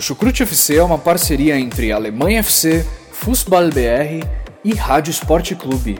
O Chucrute FC é uma parceria entre Alemanha FC, Fußball BR e Rádio Esporte Clube.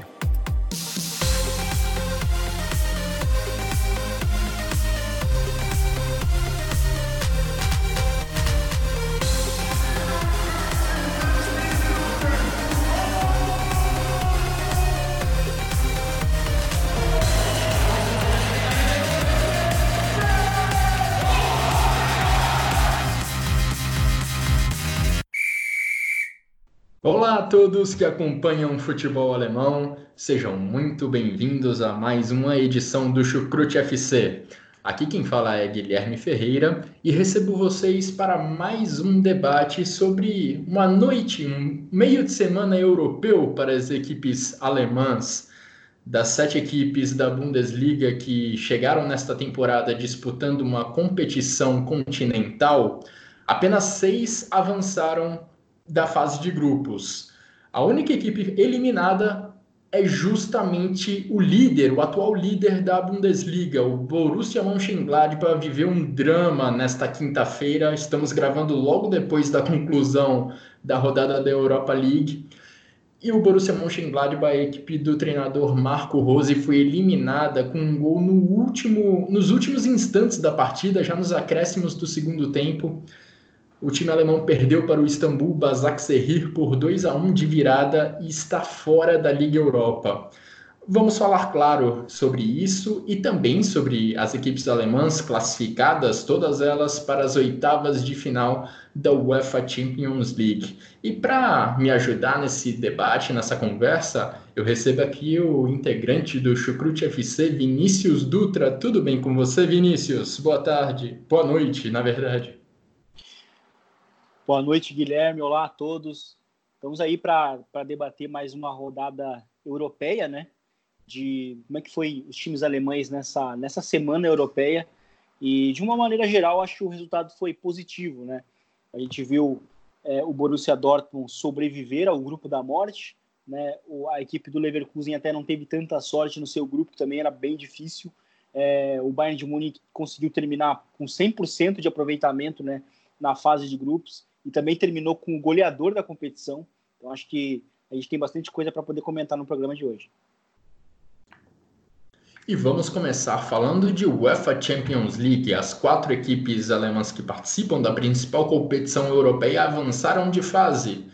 Todos que acompanham futebol alemão, sejam muito bem-vindos a mais uma edição do Chucrute FC. Aqui quem fala é Guilherme Ferreira e recebo vocês para mais um debate sobre uma noite, um meio de semana europeu para as equipes alemãs. Das sete equipes da Bundesliga que chegaram nesta temporada disputando uma competição continental, apenas seis avançaram da fase de grupos. A única equipe eliminada é justamente o líder, o atual líder da Bundesliga, o Borussia Mönchengladbach, viveu um drama nesta quinta-feira. Estamos gravando logo depois da conclusão da rodada da Europa League. E o Borussia Mönchengladbach, a equipe do treinador Marco Rose, foi eliminada com um gol no último, nos últimos instantes da partida, já nos acréscimos do segundo tempo. O time alemão perdeu para o Istambul Basaksehir por 2 a 1 de virada e está fora da Liga Europa. Vamos falar, claro, sobre isso e também sobre as equipes alemãs classificadas, todas elas para as oitavas de final da UEFA Champions League. E para me ajudar nesse debate, nessa conversa, eu recebo aqui o integrante do Chucrute FC, Vinícius Dutra. Tudo bem com você, Vinícius? Boa tarde, boa noite, na verdade. Boa noite, Guilherme. Olá a todos. Estamos aí para debater mais uma rodada europeia, né? De como é que foi os times alemães nessa, nessa semana europeia. E, de uma maneira geral, acho que o resultado foi positivo, né? A gente viu é, o Borussia Dortmund sobreviver ao grupo da morte, né? A equipe do Leverkusen até não teve tanta sorte no seu grupo, também era bem difícil. É, o Bayern de Munique conseguiu terminar com 100% de aproveitamento, né? Na fase de grupos e também terminou com o goleador da competição. Então acho que a gente tem bastante coisa para poder comentar no programa de hoje. E vamos começar falando de UEFA Champions League. As quatro equipes alemãs que participam da principal competição europeia avançaram de fase.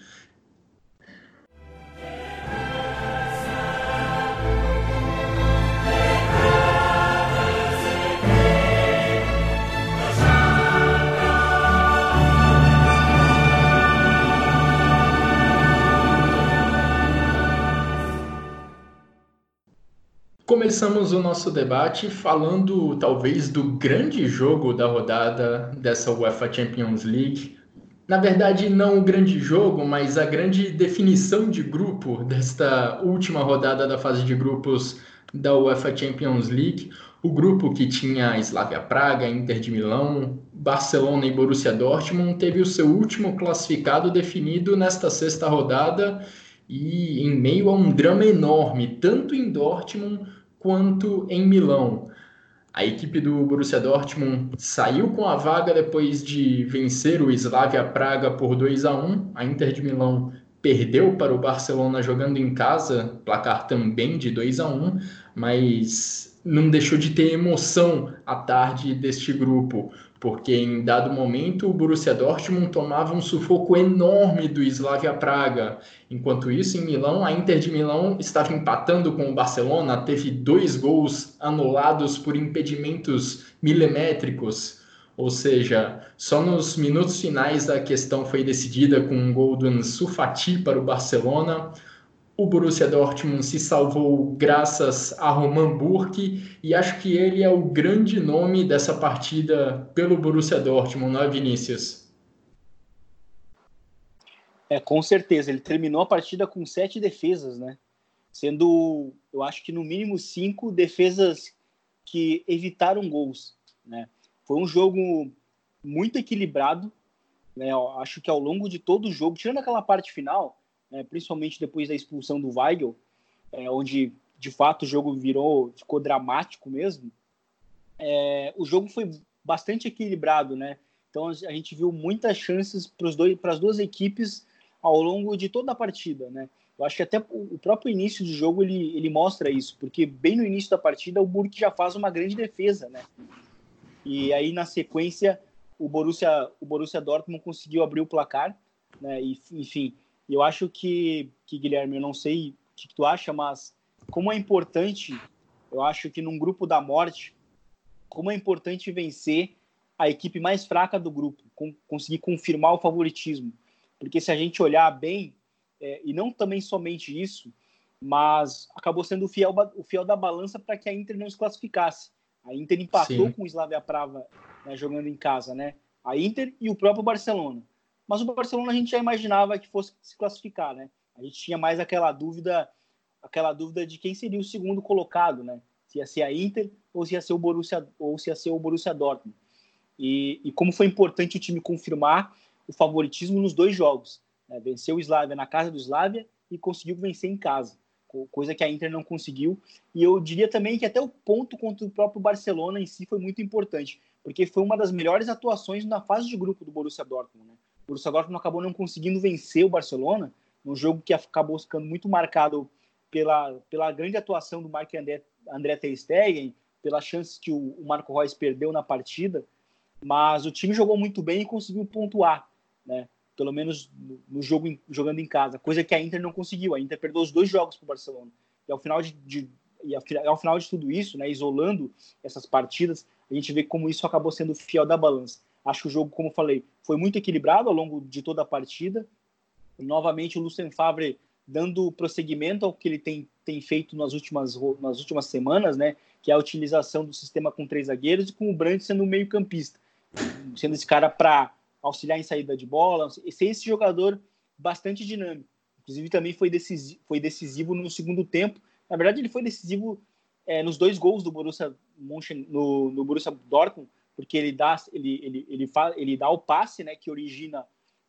Começamos o nosso debate falando talvez do grande jogo da rodada dessa UEFA Champions League. Na verdade, não o grande jogo, mas a grande definição de grupo desta última rodada da fase de grupos da UEFA Champions League. O grupo que tinha Slavia Praga, Inter de Milão, Barcelona e Borussia Dortmund teve o seu último classificado definido nesta sexta rodada e em meio a um drama enorme, tanto em Dortmund quanto em Milão. A equipe do Borussia Dortmund saiu com a vaga depois de vencer o Slavia Praga por 2 a 1. A Inter de Milão perdeu para o Barcelona jogando em casa, placar também de 2 a 1, mas não deixou de ter emoção a tarde deste grupo porque em dado momento o Borussia Dortmund tomava um sufoco enorme do Slavia Praga. Enquanto isso, em Milão, a Inter de Milão estava empatando com o Barcelona, teve dois gols anulados por impedimentos milimétricos. Ou seja, só nos minutos finais a questão foi decidida com um gol do Ansu Fati para o Barcelona o Borussia Dortmund se salvou graças a Roman Burke e acho que ele é o grande nome dessa partida pelo Borussia Dortmund, não é Vinícius? É, com certeza. Ele terminou a partida com sete defesas, né? Sendo, eu acho que no mínimo cinco defesas que evitaram gols, né? Foi um jogo muito equilibrado, né? Eu acho que ao longo de todo o jogo, tirando aquela parte final, é, principalmente depois da expulsão do Weigl, é, onde de fato o jogo virou, ficou dramático mesmo. É, o jogo foi bastante equilibrado, né? Então a gente viu muitas chances para as duas equipes ao longo de toda a partida, né? Eu acho que até o próprio início do jogo ele, ele mostra isso, porque bem no início da partida o Burke já faz uma grande defesa, né? E aí na sequência o Borussia, o Borussia Dortmund conseguiu abrir o placar, né? E, enfim, eu acho que, que Guilherme, eu não sei o que tu acha, mas como é importante, eu acho que num grupo da morte, como é importante vencer a equipe mais fraca do grupo, com, conseguir confirmar o favoritismo. Porque se a gente olhar bem, é, e não também somente isso, mas acabou sendo o fiel, o fiel da balança para que a Inter não se classificasse. A Inter empatou Sim. com o Slavia Prava né, jogando em casa, né? A Inter e o próprio Barcelona. Mas o Barcelona a gente já imaginava que fosse se classificar, né? A gente tinha mais aquela dúvida, aquela dúvida de quem seria o segundo colocado, né? Se ia ser a Inter ou se ia ser o Borussia ou se ia ser o Borussia Dortmund. E, e como foi importante o time confirmar o favoritismo nos dois jogos. Né? Venceu o Slavia na casa do Slavia e conseguiu vencer em casa, coisa que a Inter não conseguiu. E eu diria também que até o ponto contra o próprio Barcelona em si foi muito importante, porque foi uma das melhores atuações na fase de grupo do Borussia Dortmund. Né? O Borussia Dortmund acabou não conseguindo vencer o Barcelona, num jogo que acabou ficando muito marcado pela, pela grande atuação do Mark André, André Ter Stegen, que o, o Marco Reus perdeu na partida, mas o time jogou muito bem e conseguiu pontuar, né? Pelo menos no jogo jogando em casa, coisa que a Inter não conseguiu. A Inter perdeu os dois jogos para o Barcelona. E ao final de, de e ao final de tudo isso, né, isolando essas partidas, a gente vê como isso acabou sendo fiel da balança. Acho que o jogo, como falei, foi muito equilibrado ao longo de toda a partida. Novamente, o Lucien Favre dando prosseguimento ao que ele tem, tem feito nas últimas, nas últimas semanas, né? Que é a utilização do sistema com três zagueiros e com o Brandt sendo o meio-campista, sendo esse cara para auxiliar em saída de bola, ser esse jogador bastante dinâmico. Inclusive, também foi decisivo, foi decisivo no segundo tempo. Na verdade, ele foi decisivo é, nos dois gols do Borussia Mönchen, no, no Borussia Dortmund, porque ele dá, ele, ele, ele, ele dá o passe né, que origina,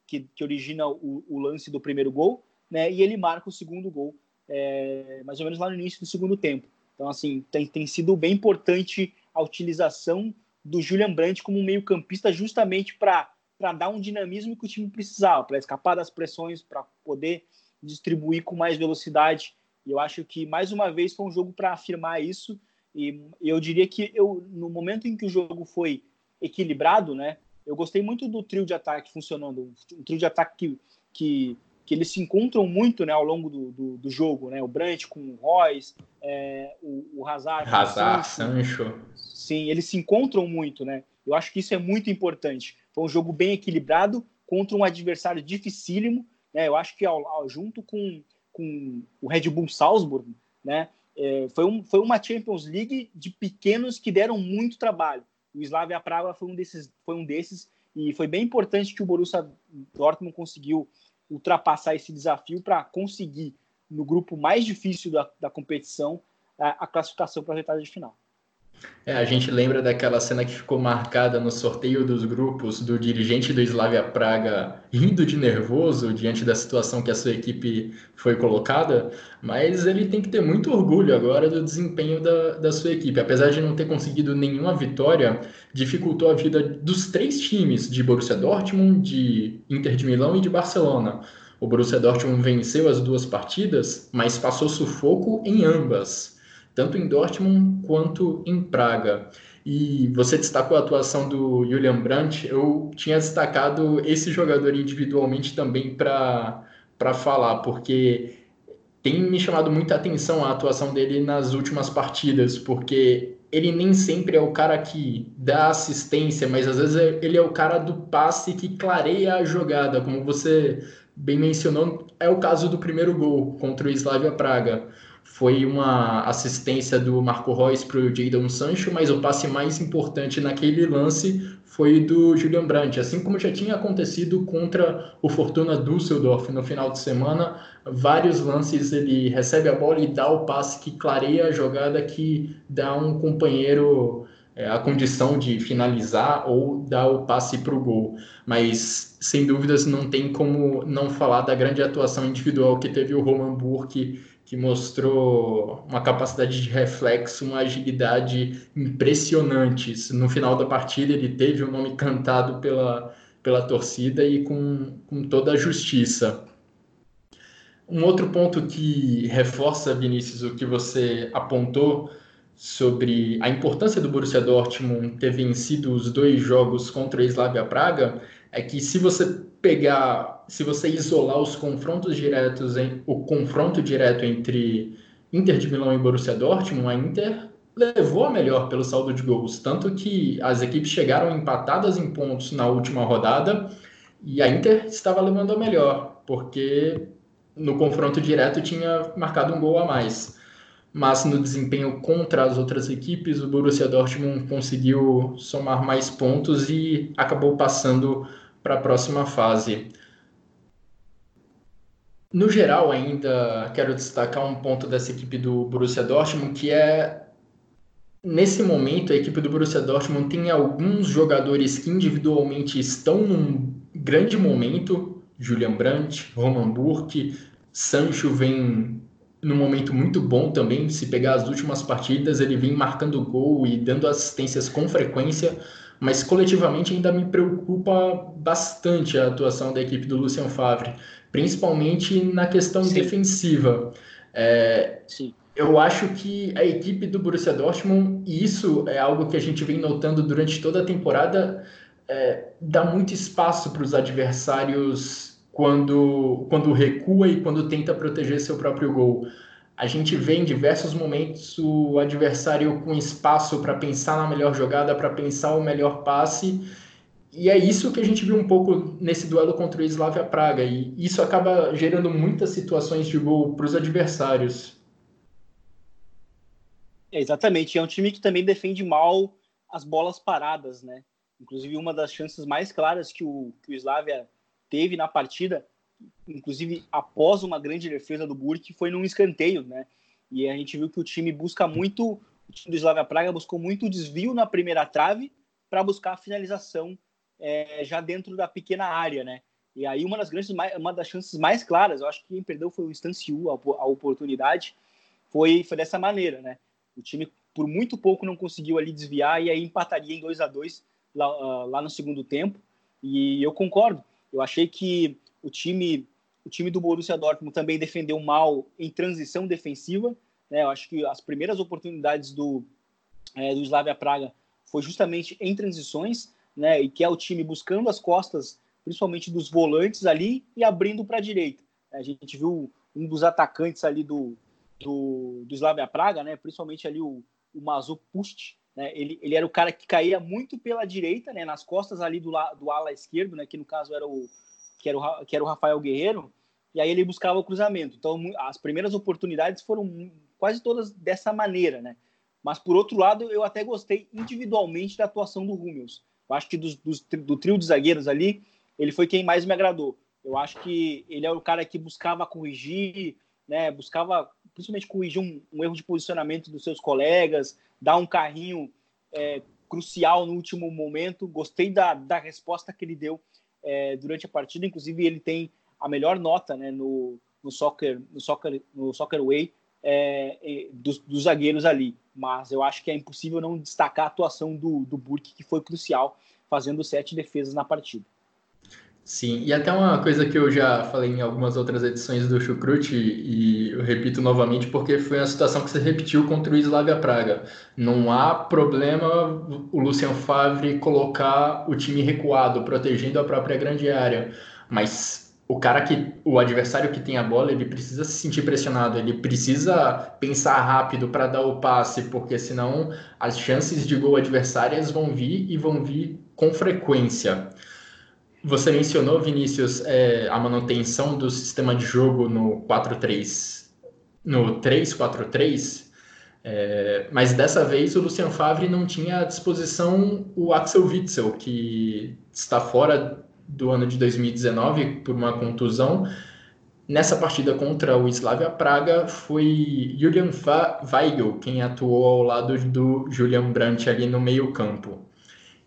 que, que origina o, o lance do primeiro gol, né, e ele marca o segundo gol, é, mais ou menos lá no início do segundo tempo. Então, assim, tem, tem sido bem importante a utilização do Julian Brandt como meio-campista, justamente para dar um dinamismo que o time precisava, para escapar das pressões, para poder distribuir com mais velocidade. E eu acho que, mais uma vez, foi um jogo para afirmar isso. E eu diria que eu, no momento em que o jogo foi equilibrado, né, eu gostei muito do trio de ataque funcionando, um trio de ataque que, que que eles se encontram muito né, ao longo do, do, do jogo, né? O Brandt com o Royce, é, o, o Hazard, Hazard Sancho. Sancho. Sim, eles se encontram muito, né? Eu acho que isso é muito importante. Foi um jogo bem equilibrado contra um adversário dificílimo, né? Eu acho que ao, ao, junto com, com o Red Bull Salzburg, né? É, foi, um, foi uma Champions League de pequenos que deram muito trabalho. O Slavia Praga foi um desses, foi um desses e foi bem importante que o Borussia Dortmund conseguiu ultrapassar esse desafio para conseguir, no grupo mais difícil da, da competição, a, a classificação para a etapa de final. É, a gente lembra daquela cena que ficou marcada no sorteio dos grupos do dirigente do Slavia Praga rindo de nervoso diante da situação que a sua equipe foi colocada, mas ele tem que ter muito orgulho agora do desempenho da, da sua equipe. Apesar de não ter conseguido nenhuma vitória, dificultou a vida dos três times, de Borussia Dortmund, de Inter de Milão e de Barcelona. O Borussia Dortmund venceu as duas partidas, mas passou sufoco em ambas tanto em Dortmund quanto em Praga. E você destacou a atuação do Julian Brandt, eu tinha destacado esse jogador individualmente também para falar, porque tem me chamado muita atenção a atuação dele nas últimas partidas, porque ele nem sempre é o cara que dá assistência, mas às vezes é, ele é o cara do passe que clareia a jogada, como você bem mencionou, é o caso do primeiro gol contra o Slavia Praga foi uma assistência do Marco Reus para o Jadon Sancho, mas o passe mais importante naquele lance foi do Julian Brandt, assim como já tinha acontecido contra o Fortuna Düsseldorf no final de semana, vários lances ele recebe a bola e dá o passe que clareia a jogada, que dá um companheiro é, a condição de finalizar ou dar o passe para o gol. Mas, sem dúvidas, não tem como não falar da grande atuação individual que teve o Roman Burke que mostrou uma capacidade de reflexo, uma agilidade impressionantes. No final da partida, ele teve o nome cantado pela, pela torcida e com, com toda a justiça. Um outro ponto que reforça, Vinícius, o que você apontou sobre a importância do Borussia Dortmund ter vencido os dois jogos contra a Slavia Praga é que se você pegar, se você isolar os confrontos diretos, em, o confronto direto entre Inter de Milão e Borussia Dortmund, a Inter levou a melhor pelo saldo de gols, tanto que as equipes chegaram empatadas em pontos na última rodada e a Inter estava levando a melhor, porque no confronto direto tinha marcado um gol a mais. Mas no desempenho contra as outras equipes, o Borussia Dortmund conseguiu somar mais pontos e acabou passando para a próxima fase. No geral, ainda quero destacar um ponto dessa equipe do Borussia Dortmund, que é nesse momento a equipe do Borussia Dortmund tem alguns jogadores que individualmente estão num grande momento, Julian Brandt, Roman Burke, Sancho vem num momento muito bom também, se pegar as últimas partidas, ele vem marcando gol e dando assistências com frequência, mas coletivamente ainda me preocupa bastante a atuação da equipe do Lucien Favre, principalmente na questão Sim. defensiva. É, Sim. Eu acho que a equipe do Borussia Dortmund, e isso é algo que a gente vem notando durante toda a temporada, é, dá muito espaço para os adversários quando, quando recua e quando tenta proteger seu próprio gol. A gente vê em diversos momentos o adversário com espaço para pensar na melhor jogada, para pensar o melhor passe. E é isso que a gente viu um pouco nesse duelo contra o Slavia Praga. E isso acaba gerando muitas situações de gol para os adversários. É, exatamente. É um time que também defende mal as bolas paradas, né? Inclusive, uma das chances mais claras que o, que o Slavia teve na partida inclusive após uma grande defesa do Burke, foi num escanteio, né? E a gente viu que o time busca muito, o time do Slavia Praga buscou muito desvio na primeira trave para buscar a finalização é, já dentro da pequena área, né? E aí uma das grandes, uma das chances mais claras, eu acho que quem perdeu foi o Stanciu, a, a oportunidade, foi, foi dessa maneira, né? O time por muito pouco não conseguiu ali desviar e aí empataria em 2 a 2 lá, uh, lá no segundo tempo. E eu concordo. Eu achei que o time, o time do Borussia Dortmund também defendeu mal em transição defensiva. Né? Eu acho que as primeiras oportunidades do, é, do Slavia Praga foi justamente em transições, né? E que é o time buscando as costas, principalmente dos volantes ali e abrindo para a direita. A gente viu um dos atacantes ali do, do, do Slavia Praga, né? Principalmente ali o, o Mazu Pust, né? Ele, ele era o cara que caía muito pela direita, né? Nas costas ali do, do ala esquerdo, né? Que no caso era o, que era, o, que era o Rafael Guerreiro, e aí ele buscava o cruzamento. Então, as primeiras oportunidades foram quase todas dessa maneira, né? Mas, por outro lado, eu até gostei individualmente da atuação do Rúmeus. Eu acho que dos, do trio de zagueiros ali, ele foi quem mais me agradou. Eu acho que ele é o cara que buscava corrigir, né? Buscava, principalmente, corrigir um, um erro de posicionamento dos seus colegas, dar um carrinho é, crucial no último momento. Gostei da, da resposta que ele deu é, durante a partida. Inclusive, ele tem a melhor nota né, no, no soccer, no soccer, no soccer way é, dos, dos, zagueiros ali. Mas eu acho que é impossível não destacar a atuação do, do Burke, que foi crucial, fazendo sete defesas na partida. Sim, e até uma coisa que eu já falei em algumas outras edições do Chucrute, e eu repito novamente porque foi uma situação que se repetiu contra o Slavia Praga. Não há problema o Lucian Favre colocar o time recuado, protegendo a própria grande área, mas o cara que o adversário que tem a bola, ele precisa se sentir pressionado, ele precisa pensar rápido para dar o passe, porque senão as chances de gol adversárias vão vir e vão vir com frequência. Você mencionou, Vinícius, é, a manutenção do sistema de jogo no 4-3, no 3-4-3, é, mas dessa vez o Lucian Favre não tinha à disposição o Axel Witzel, que está fora do ano de 2019 por uma contusão. Nessa partida contra o Slavia Praga foi Julian Weigel quem atuou ao lado do Julian Brandt ali no meio campo.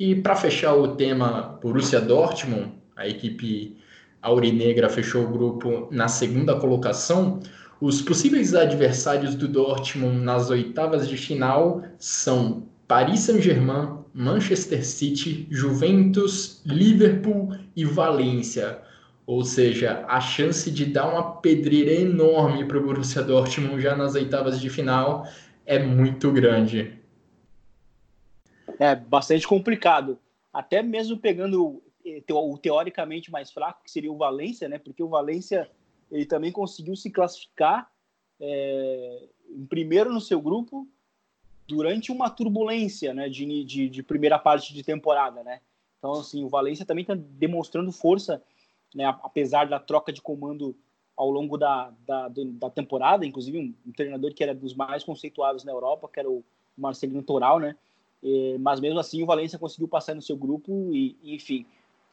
E para fechar o tema Borussia Dortmund, a equipe aurinegra fechou o grupo na segunda colocação. Os possíveis adversários do Dortmund nas oitavas de final são Paris Saint-Germain, Manchester City, Juventus, Liverpool e Valência. Ou seja, a chance de dar uma pedreira enorme para o Borussia Dortmund já nas oitavas de final é muito grande. É bastante complicado. Até mesmo pegando o teoricamente mais fraco, que seria o Valência, né? Porque o Valência ele também conseguiu se classificar é, em primeiro no seu grupo durante uma turbulência, né? De, de, de, primeira parte de temporada, né? Então, assim, o Valência também está demonstrando força, né? Apesar da troca de comando ao longo da, da, da temporada, inclusive um, um, treinador que era dos mais conceituados na Europa, que era o Marcelino Toral, né? E, mas mesmo assim, o Valência conseguiu passar no seu grupo e, enfim,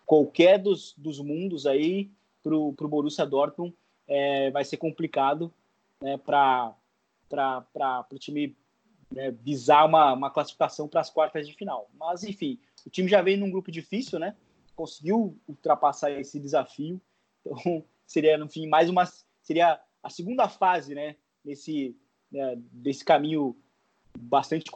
qualquer dos, dos mundos aí para o Borussia Dortmund é, vai ser complicado né, para o time né, visar uma, uma classificação para as quartas de final. Mas, enfim, o time já veio num grupo difícil, né? Conseguiu ultrapassar esse desafio. Então, seria, no fim, mais uma. Seria a segunda fase, né? Nesse, né, desse caminho bastante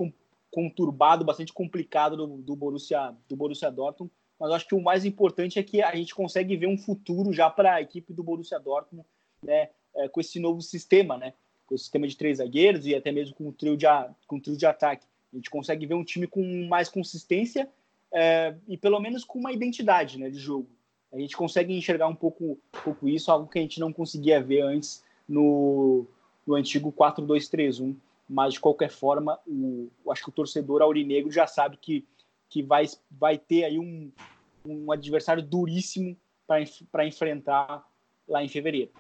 conturbado, bastante complicado do, do, Borussia, do Borussia Dortmund mas acho que o mais importante é que a gente consegue ver um futuro já para a equipe do Borussia Dortmund, né, é, com esse novo sistema, né, com o sistema de três zagueiros e até mesmo com o trio de, com o trio de ataque. A gente consegue ver um time com mais consistência é, e pelo menos com uma identidade né, de jogo. A gente consegue enxergar um pouco, um pouco isso, algo que a gente não conseguia ver antes no, no antigo 4-2-3-1. Mas, de qualquer forma, o, acho que o torcedor aurinegro já sabe que que vai, vai ter aí um, um adversário duríssimo para enfrentar lá em fevereiro.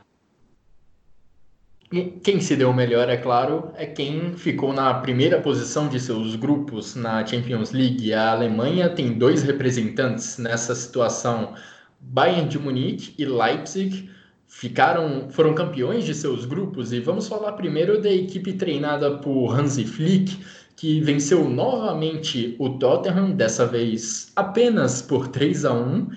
Quem se deu melhor, é claro, é quem ficou na primeira posição de seus grupos na Champions League. A Alemanha tem dois representantes nessa situação. Bayern de Munique e Leipzig ficaram, foram campeões de seus grupos. E vamos falar primeiro da equipe treinada por Hansi Flick, que venceu novamente o Tottenham, dessa vez apenas por 3 a 1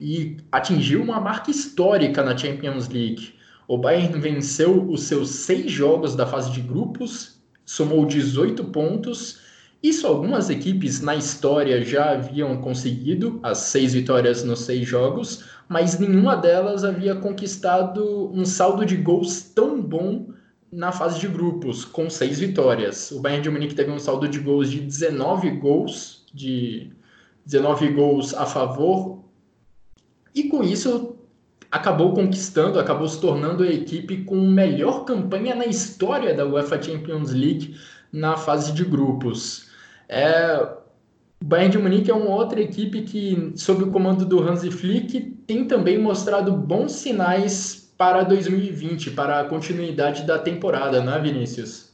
e atingiu uma marca histórica na Champions League. O Bayern venceu os seus seis jogos da fase de grupos, somou 18 pontos. Isso algumas equipes na história já haviam conseguido, as seis vitórias nos seis jogos, mas nenhuma delas havia conquistado um saldo de gols tão bom na fase de grupos, com seis vitórias. O Bayern de Munique teve um saldo de gols de 19 gols, de 19 gols a favor, e com isso acabou conquistando, acabou se tornando a equipe com melhor campanha na história da UEFA Champions League na fase de grupos. É, o Bayern de Munique é uma outra equipe que, sob o comando do Hansi Flick, tem também mostrado bons sinais para 2020, para a continuidade da temporada, não é, Vinícius?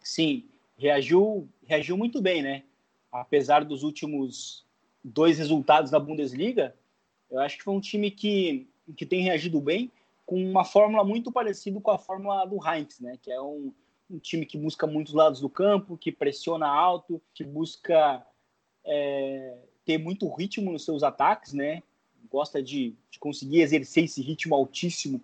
Sim, reagiu, reagiu muito bem, né? Apesar dos últimos dois resultados da Bundesliga, eu acho que foi um time que, que tem reagido bem com uma fórmula muito parecida com a fórmula do Heinz, né? Que é um, um time que busca muitos lados do campo, que pressiona alto, que busca é, ter muito ritmo nos seus ataques, né? gosta de, de conseguir exercer esse ritmo altíssimo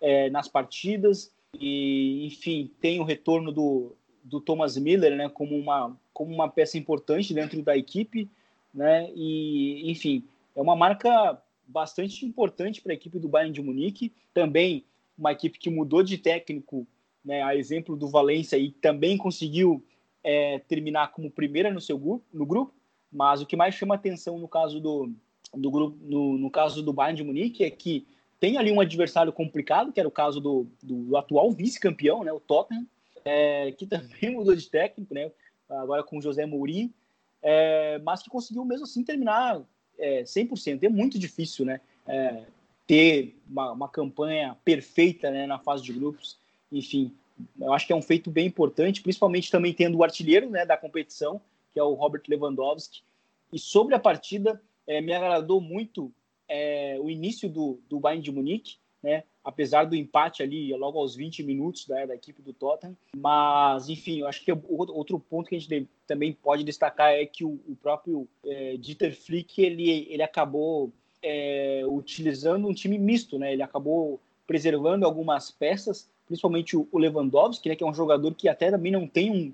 é, nas partidas. E, enfim, tem o retorno do, do Thomas Miller né, como, uma, como uma peça importante dentro da equipe. Né, e, enfim, é uma marca bastante importante para a equipe do Bayern de Munique. Também uma equipe que mudou de técnico, né, a exemplo do Valência, e também conseguiu é, terminar como primeira no seu grupo, no grupo. Mas o que mais chama atenção no caso do, do grupo, no, no caso do Bayern de Munique, é que tem ali um adversário complicado, que era o caso do, do, atual vice-campeão, né, o Tottenham, é, que também mudou de técnico, né, agora com o José Mourinho, é, mas que conseguiu mesmo assim terminar é, 100%. É muito difícil, né, é, ter uma, uma, campanha perfeita né, na fase de grupos. Enfim, eu acho que é um feito bem importante, principalmente também tendo o artilheiro né, da competição, que é o Robert Lewandowski. E sobre a partida, é, me agradou muito é, o início do, do Bayern de Munique, né? apesar do empate ali logo aos 20 minutos da, da equipe do Tottenham. Mas, enfim, eu acho que outro ponto que a gente também pode destacar é que o, o próprio é, Dieter Flick ele, ele acabou é, utilizando um time misto, né? ele acabou preservando algumas peças, principalmente o Lewandowski, né, que é um jogador que até também não tem um,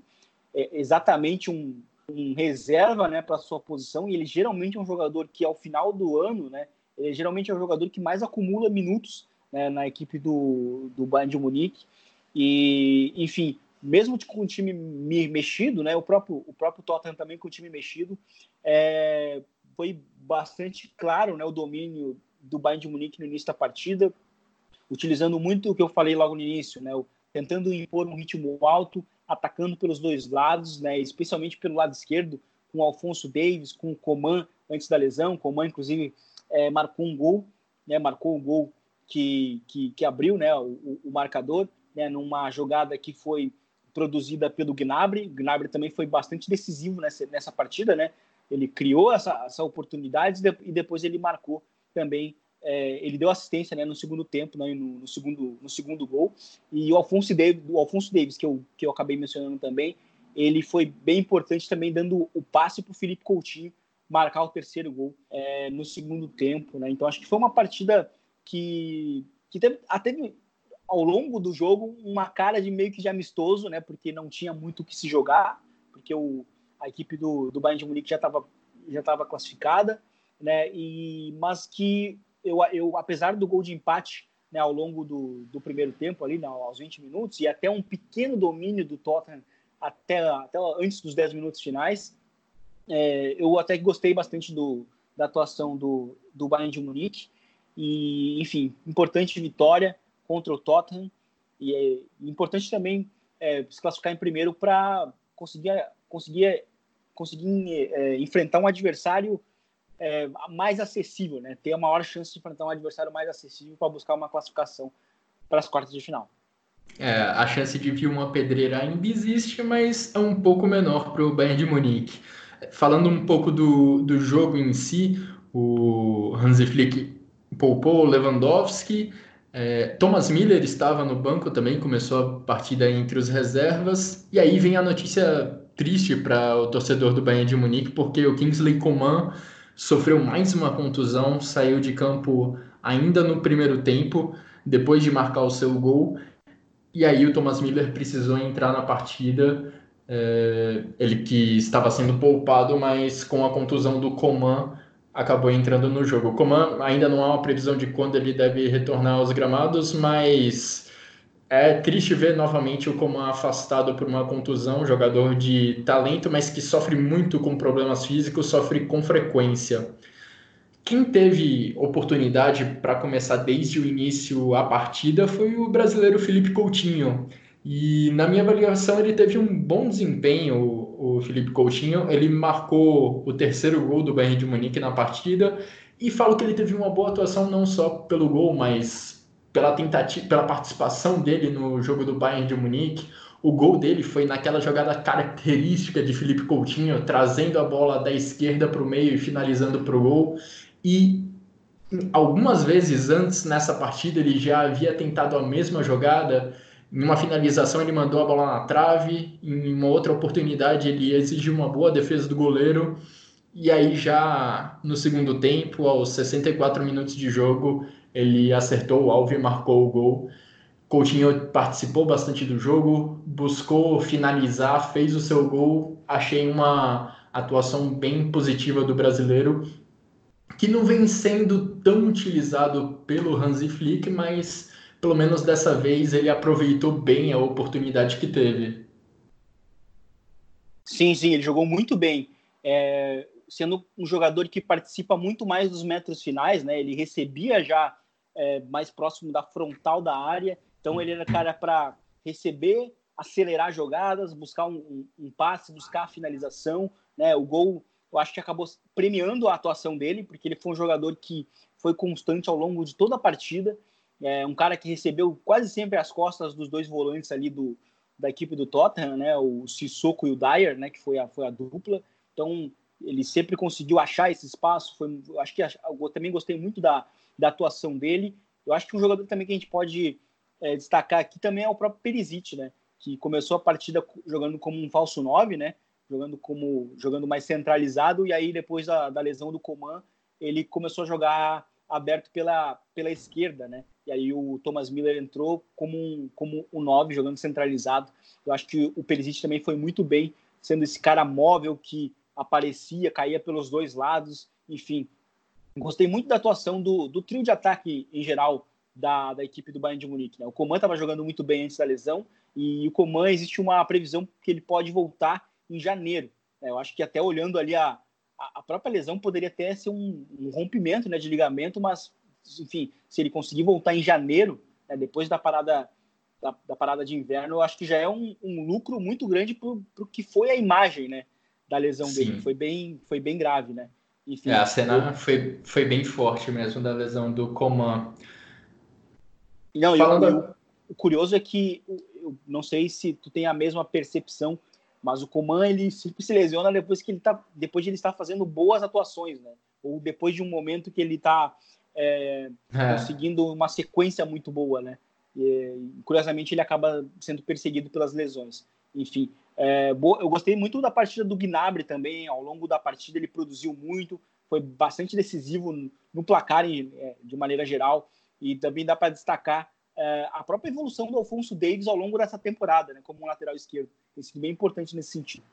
é, exatamente um, um, reserva né, para sua posição, e ele geralmente é um jogador que ao final do ano, né, ele geralmente é o jogador que mais acumula minutos né, na equipe do, do Bayern de Munique. E, enfim, mesmo com o time mexido, né, o próprio, o próprio Tottenham também com o time mexido, é, foi bastante claro né, o domínio do Bayern de Munique no início da partida, utilizando muito o que eu falei logo no início, né, tentando impor um ritmo alto, atacando pelos dois lados, né, especialmente pelo lado esquerdo, com o Alfonso Davis, com o Coman antes da lesão. Coman, inclusive, é, marcou um gol, né, marcou um gol que, que, que abriu né, o, o marcador, né, numa jogada que foi produzida pelo Gnabry. Gnabry também foi bastante decisivo nessa, nessa partida, né? Ele criou essa, essa oportunidade e depois ele marcou também. É, ele deu assistência né, no segundo tempo, né, no, no, segundo, no segundo gol. E o Alfonso Davis, o Alfonso Davis que, eu, que eu acabei mencionando também, ele foi bem importante também dando o passe para o Felipe Coutinho marcar o terceiro gol é, no segundo tempo. Né? Então acho que foi uma partida que, que teve, até ao longo do jogo uma cara de meio que de amistoso, né? Porque não tinha muito o que se jogar, porque o, a equipe do, do Bayern de Munique já estava já estava classificada, né? E mas que eu, eu apesar do gol de empate né, ao longo do, do primeiro tempo ali, né, aos 20 minutos e até um pequeno domínio do Tottenham até, até antes dos 10 minutos finais, é, eu até gostei bastante do, da atuação do, do Bayern de Munique. E enfim, importante vitória contra o Tottenham. E é importante também é, se classificar em primeiro para conseguir conseguir conseguir é, enfrentar um adversário é, mais acessível, né? Ter a maior chance de enfrentar um adversário mais acessível para buscar uma classificação para as quartas de final. É, a chance de vir uma pedreira ainda existe, mas é um pouco menor para o Bayern de Munique. Falando um pouco do, do jogo em si, o Hansi Flick poupou Lewandowski, é, Thomas Miller estava no banco também, começou a partida entre os reservas. E aí vem a notícia triste para o torcedor do Bayern de Munique, porque o Kingsley Coman sofreu mais uma contusão, saiu de campo ainda no primeiro tempo, depois de marcar o seu gol. E aí o Thomas Miller precisou entrar na partida. É, ele que estava sendo poupado, mas com a contusão do Coman acabou entrando no jogo. O Coman ainda não há uma previsão de quando ele deve retornar aos gramados, mas é triste ver novamente o Coman afastado por uma contusão, jogador de talento, mas que sofre muito com problemas físicos, sofre com frequência. Quem teve oportunidade para começar desde o início a partida foi o brasileiro Felipe Coutinho. E na minha avaliação ele teve um bom desempenho, o Felipe Coutinho, ele marcou o terceiro gol do Bayern de Munique na partida e falo que ele teve uma boa atuação não só pelo gol, mas pela tentativa, pela participação dele no jogo do Bayern de Munique. O gol dele foi naquela jogada característica de Felipe Coutinho, trazendo a bola da esquerda para o meio e finalizando para o gol. E algumas vezes antes nessa partida ele já havia tentado a mesma jogada em uma finalização ele mandou a bola na trave, em uma outra oportunidade ele exigiu uma boa defesa do goleiro. E aí já no segundo tempo, aos 64 minutos de jogo, ele acertou o alvo e marcou o gol. Coutinho participou bastante do jogo, buscou finalizar, fez o seu gol. Achei uma atuação bem positiva do brasileiro, que não vem sendo tão utilizado pelo Hansi Flick, mas pelo menos dessa vez ele aproveitou bem a oportunidade que teve. Sim, sim, ele jogou muito bem. É, sendo um jogador que participa muito mais dos metros finais, né? Ele recebia já é, mais próximo da frontal da área, então ele era cara para receber, acelerar jogadas, buscar um, um, um, passe, buscar a finalização, né? O gol, eu acho que acabou premiando a atuação dele, porque ele foi um jogador que foi constante ao longo de toda a partida. É um cara que recebeu quase sempre as costas dos dois volantes ali do, da equipe do Tottenham, né? O Sissoko e o Dyer, né? Que foi a, foi a dupla. Então, ele sempre conseguiu achar esse espaço. Foi, acho que eu também gostei muito da, da atuação dele. Eu acho que um jogador também que a gente pode é, destacar aqui também é o próprio Perisic, né? Que começou a partida jogando como um falso 9, né? Jogando como jogando mais centralizado e aí depois da, da lesão do Coman ele começou a jogar aberto pela, pela esquerda, né? e aí o Thomas Miller entrou como um, como um 9, jogando centralizado. Eu acho que o Perisic também foi muito bem, sendo esse cara móvel que aparecia, caía pelos dois lados, enfim. Gostei muito da atuação do, do trio de ataque em geral da, da equipe do Bayern de Munique. Né? O Coman estava jogando muito bem antes da lesão e o Coman existe uma previsão que ele pode voltar em janeiro. Né? Eu acho que até olhando ali a, a própria lesão poderia até ser um, um rompimento né, de ligamento, mas enfim, se ele conseguir voltar em janeiro, né, depois da parada da, da, parada de inverno, eu acho que já é um, um lucro muito grande para o que foi a imagem, né, da lesão Sim. dele. Foi bem, foi bem grave, né? Enfim, é, a cena eu... foi, foi bem forte mesmo da lesão do Coman. Não, Falando... eu, o curioso é que eu não sei se tu tem a mesma percepção, mas o Coman ele sempre se lesiona depois que ele tá, depois de ele estar fazendo boas atuações, né? Ou depois de um momento que ele está é, é. conseguindo uma sequência muito boa, né? E, curiosamente ele acaba sendo perseguido pelas lesões. Enfim, é, eu gostei muito da partida do Gnabry também. Ao longo da partida ele produziu muito, foi bastante decisivo no placar é, de maneira geral. E também dá para destacar é, a própria evolução do Alfonso Davis ao longo dessa temporada, né, como um lateral esquerdo. Tem sido bem importante nesse sentido.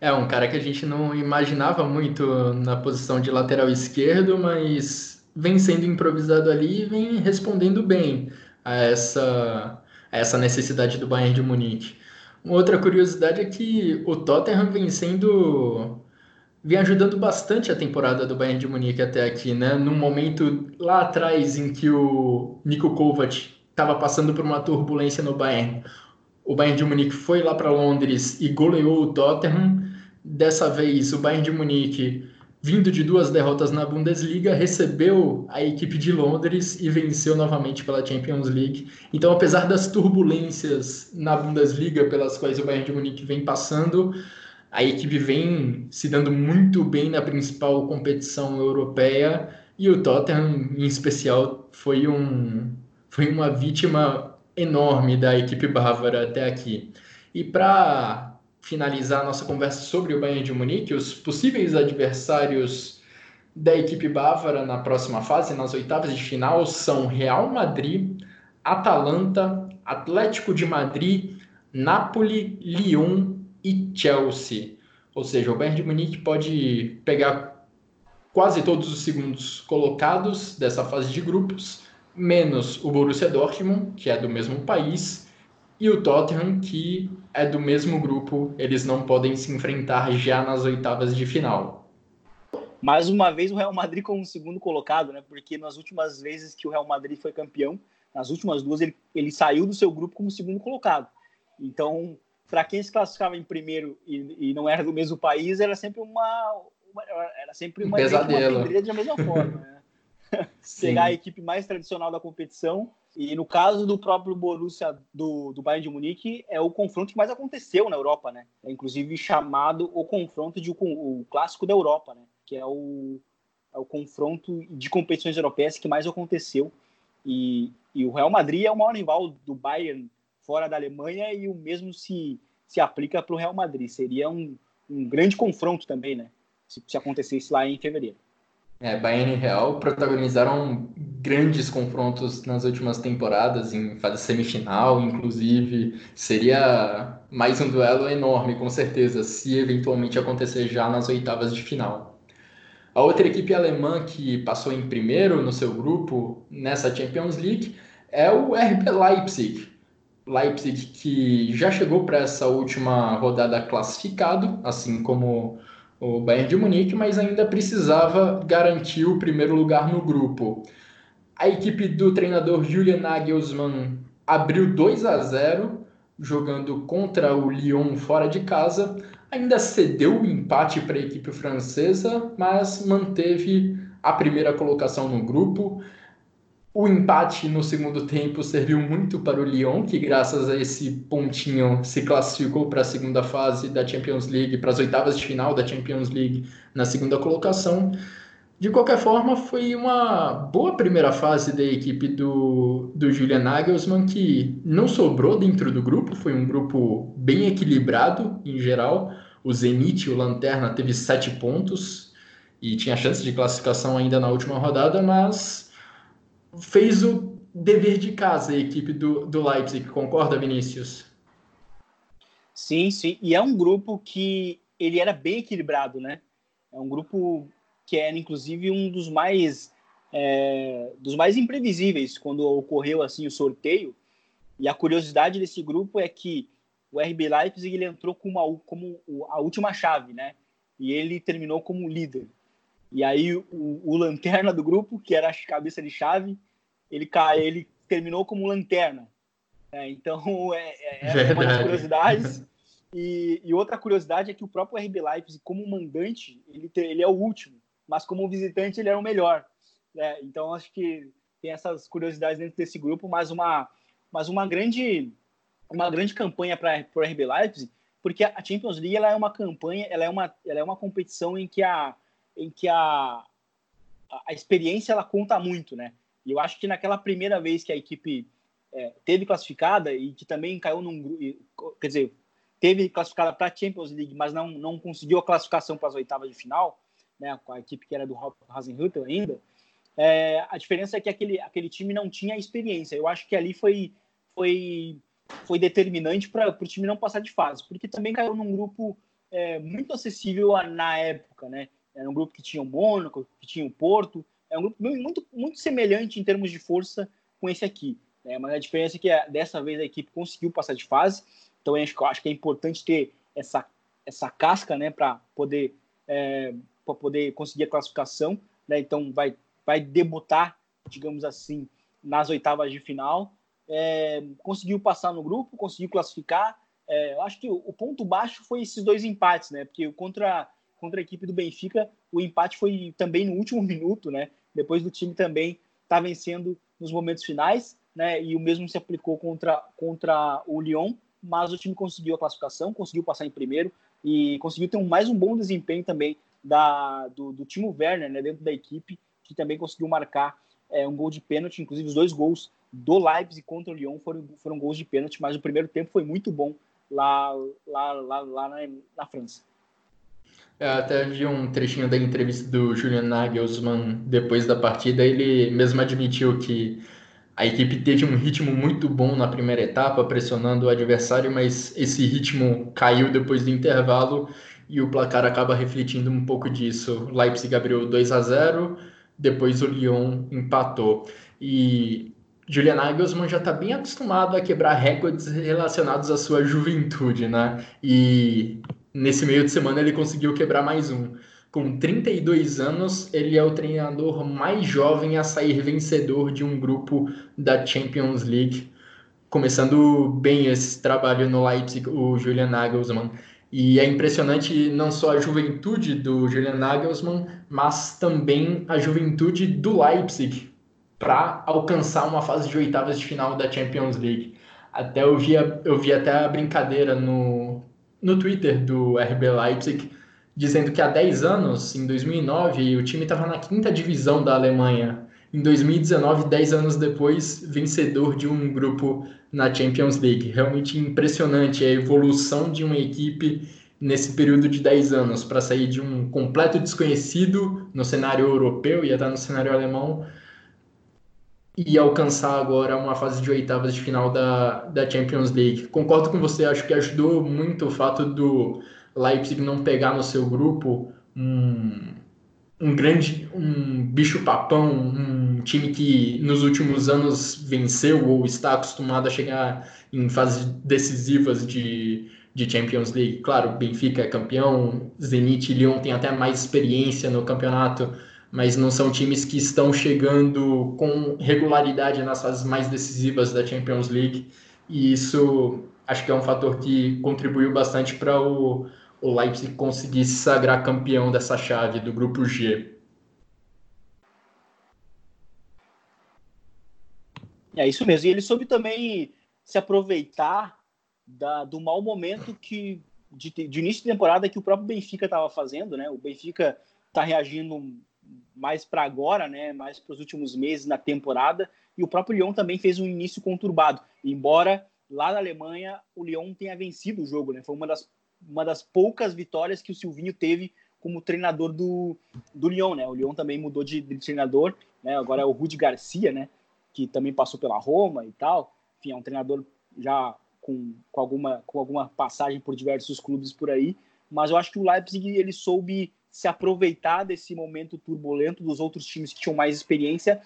É um cara que a gente não imaginava muito na posição de lateral esquerdo, mas vem sendo improvisado ali e vem respondendo bem a essa, a essa necessidade do Bayern de Munique. Uma outra curiosidade é que o Tottenham vem sendo vem ajudando bastante a temporada do Bayern de Munique até aqui, né? Num momento lá atrás em que o Niko Kovac estava passando por uma turbulência no Bayern, o Bayern de Munique foi lá para Londres e goleou o Tottenham. Dessa vez, o Bayern de Munique vindo de duas derrotas na Bundesliga, recebeu a equipe de Londres e venceu novamente pela Champions League. Então, apesar das turbulências na Bundesliga pelas quais o Bayern de Munique vem passando, a equipe vem se dando muito bem na principal competição europeia e o Tottenham, em especial, foi, um, foi uma vítima enorme da equipe bávara até aqui. E para finalizar a nossa conversa sobre o Bayern de Munique, os possíveis adversários da equipe bávara na próxima fase, nas oitavas de final, são Real Madrid, Atalanta, Atlético de Madrid, Napoli, Lyon e Chelsea. Ou seja, o Bayern de Munique pode pegar quase todos os segundos colocados dessa fase de grupos, menos o Borussia Dortmund, que é do mesmo país, e o Tottenham, que é do mesmo grupo, eles não podem se enfrentar já nas oitavas de final. Mais uma vez o Real Madrid como segundo colocado, né? Porque nas últimas vezes que o Real Madrid foi campeão, nas últimas duas ele, ele saiu do seu grupo como segundo colocado. Então, para quem se classificava em primeiro e, e, não era do mesmo país, era sempre uma, uma era sempre uma, um pesadelo. uma da mesma forma. Né? Pegar a equipe mais tradicional da competição e no caso do próprio Borussia do, do Bayern de Munique, é o confronto que mais aconteceu na Europa, né? É inclusive chamado o confronto de o clássico da Europa, né? Que é o, é o confronto de competições europeias que mais aconteceu. E, e o Real Madrid é o maior rival do Bayern fora da Alemanha e o mesmo se, se aplica para o Real Madrid. Seria um, um grande confronto também, né? Se, se acontecesse lá em fevereiro. É, Bayern e Real protagonizaram grandes confrontos nas últimas temporadas, em fase semifinal, inclusive. Seria mais um duelo enorme, com certeza, se eventualmente acontecer já nas oitavas de final. A outra equipe alemã que passou em primeiro no seu grupo nessa Champions League é o RB Leipzig. Leipzig que já chegou para essa última rodada classificado, assim como o Bayern de Munique, mas ainda precisava garantir o primeiro lugar no grupo. A equipe do treinador Julian Nagelsmann abriu 2 a 0 jogando contra o Lyon fora de casa, ainda cedeu o empate para a equipe francesa, mas manteve a primeira colocação no grupo. O empate no segundo tempo serviu muito para o Lyon, que graças a esse pontinho se classificou para a segunda fase da Champions League, para as oitavas de final da Champions League na segunda colocação. De qualquer forma, foi uma boa primeira fase da equipe do, do Julian Nagelsmann, que não sobrou dentro do grupo, foi um grupo bem equilibrado em geral. O Zenit, o Lanterna, teve sete pontos e tinha chance de classificação ainda na última rodada, mas fez o, dever de casa a equipe do, do Leipzig, concorda, Vinícius? Sim, sim. E é um grupo que ele era bem equilibrado, né? É um grupo que era, inclusive, um dos mais é, dos mais imprevisíveis quando ocorreu assim o sorteio. E a curiosidade desse grupo é que o RB Leipzig ele entrou com uma, como a última chave, né? E ele terminou como líder. E aí o, o lanterna do grupo, que era a cabeça de chave, ele ele terminou como lanterna. É, então é, é, é uma das curiosidades. E, e, outra curiosidade é que o próprio RB Leipzig, como mandante, ele, ele é o último, mas como visitante ele era o melhor. É, então acho que tem essas curiosidades dentro desse grupo, mas uma, mas uma grande uma grande campanha para o RB Leipzig, porque a Champions League ela é uma campanha, ela é uma, ela é uma competição em que a, em que a, a experiência ela conta muito, né? E eu acho que naquela primeira vez que a equipe é, teve classificada e que também caiu num quer dizer, teve classificada para a Champions League, mas não, não conseguiu a classificação para as oitavas de final, né? Com a equipe que era do Hasenhüttl ainda. É, a diferença é que aquele, aquele time não tinha experiência. Eu acho que ali foi, foi foi determinante para o time não passar de fase, porque também caiu num grupo é, muito acessível na época, né? Era um grupo que tinha o Mônaco, que tinha o Porto, é um grupo muito, muito semelhante em termos de força com esse aqui. Né? Mas a diferença é que é, dessa vez a equipe conseguiu passar de fase, então acho, acho que é importante ter essa, essa casca né, para poder, é, poder conseguir a classificação. Né? Então vai, vai debutar, digamos assim, nas oitavas de final é, conseguiu passar no grupo, conseguiu classificar. É, eu acho que o, o, ponto baixo foi esses dois empates, né? Porque contra, contra a equipe do Benfica, o empate foi também no último minuto, né? Depois do time também tá vencendo nos momentos finais, né? E o mesmo se aplicou contra, contra o Lyon, mas o time conseguiu a classificação, conseguiu passar em primeiro e conseguiu ter um, mais um bom desempenho também da, do, do Werner, né? Dentro da equipe, que também conseguiu marcar é, um gol de pênalti, inclusive os dois gols do Leipzig contra o Lyon foram, foram gols de pênalti, mas o primeiro tempo foi muito bom lá, lá, lá, lá na, na França. Eu até vi um trechinho da entrevista do Julian Nagelsmann depois da partida. Ele mesmo admitiu que a equipe teve um ritmo muito bom na primeira etapa, pressionando o adversário, mas esse ritmo caiu depois do intervalo e o placar acaba refletindo um pouco disso. Leipzig abriu 2 a 0, depois o Lyon empatou. E Julian Nagelsmann já está bem acostumado a quebrar recordes relacionados à sua juventude, né? E nesse meio de semana ele conseguiu quebrar mais um. Com 32 anos, ele é o treinador mais jovem a sair vencedor de um grupo da Champions League. Começando bem esse trabalho no Leipzig, o Julian Nagelsmann. E é impressionante não só a juventude do Julian Nagelsmann, mas também a juventude do Leipzig, para alcançar uma fase de oitavas de final da Champions League. Até eu vi, eu vi até a brincadeira no, no Twitter do RB Leipzig, dizendo que há 10 anos, em 2009, o time estava na quinta divisão da Alemanha. Em 2019, 10 anos depois, vencedor de um grupo na Champions League. Realmente impressionante a evolução de uma equipe nesse período de 10 anos, para sair de um completo desconhecido no cenário europeu e até no cenário alemão e alcançar agora uma fase de oitavas de final da, da Champions League. Concordo com você, acho que ajudou muito o fato do Leipzig não pegar no seu grupo um, um grande, um bicho-papão, um time que nos últimos anos venceu ou está acostumado a chegar em fases decisivas de, de Champions League. Claro, Benfica é campeão, Zenit e Lyon têm até mais experiência no campeonato, mas não são times que estão chegando com regularidade nas fases mais decisivas da Champions League. E isso acho que é um fator que contribuiu bastante para o, o Leipzig conseguir se sagrar campeão dessa chave do grupo G. É isso mesmo. E ele soube também se aproveitar da, do mau momento que de, de início de temporada que o próprio Benfica estava fazendo, né? O Benfica está reagindo mais para agora, né, mais para os últimos meses na temporada, e o próprio Lyon também fez um início conturbado, embora lá na Alemanha o Lyon tenha vencido o jogo, né, foi uma das, uma das poucas vitórias que o Silvinho teve como treinador do, do Lyon, né, o Lyon também mudou de, de treinador, né, agora é o Rudi Garcia, né, que também passou pela Roma e tal. Enfim, é um treinador já com, com, alguma, com alguma passagem por diversos clubes por aí. Mas eu acho que o Leipzig ele soube se aproveitar desse momento turbulento dos outros times que tinham mais experiência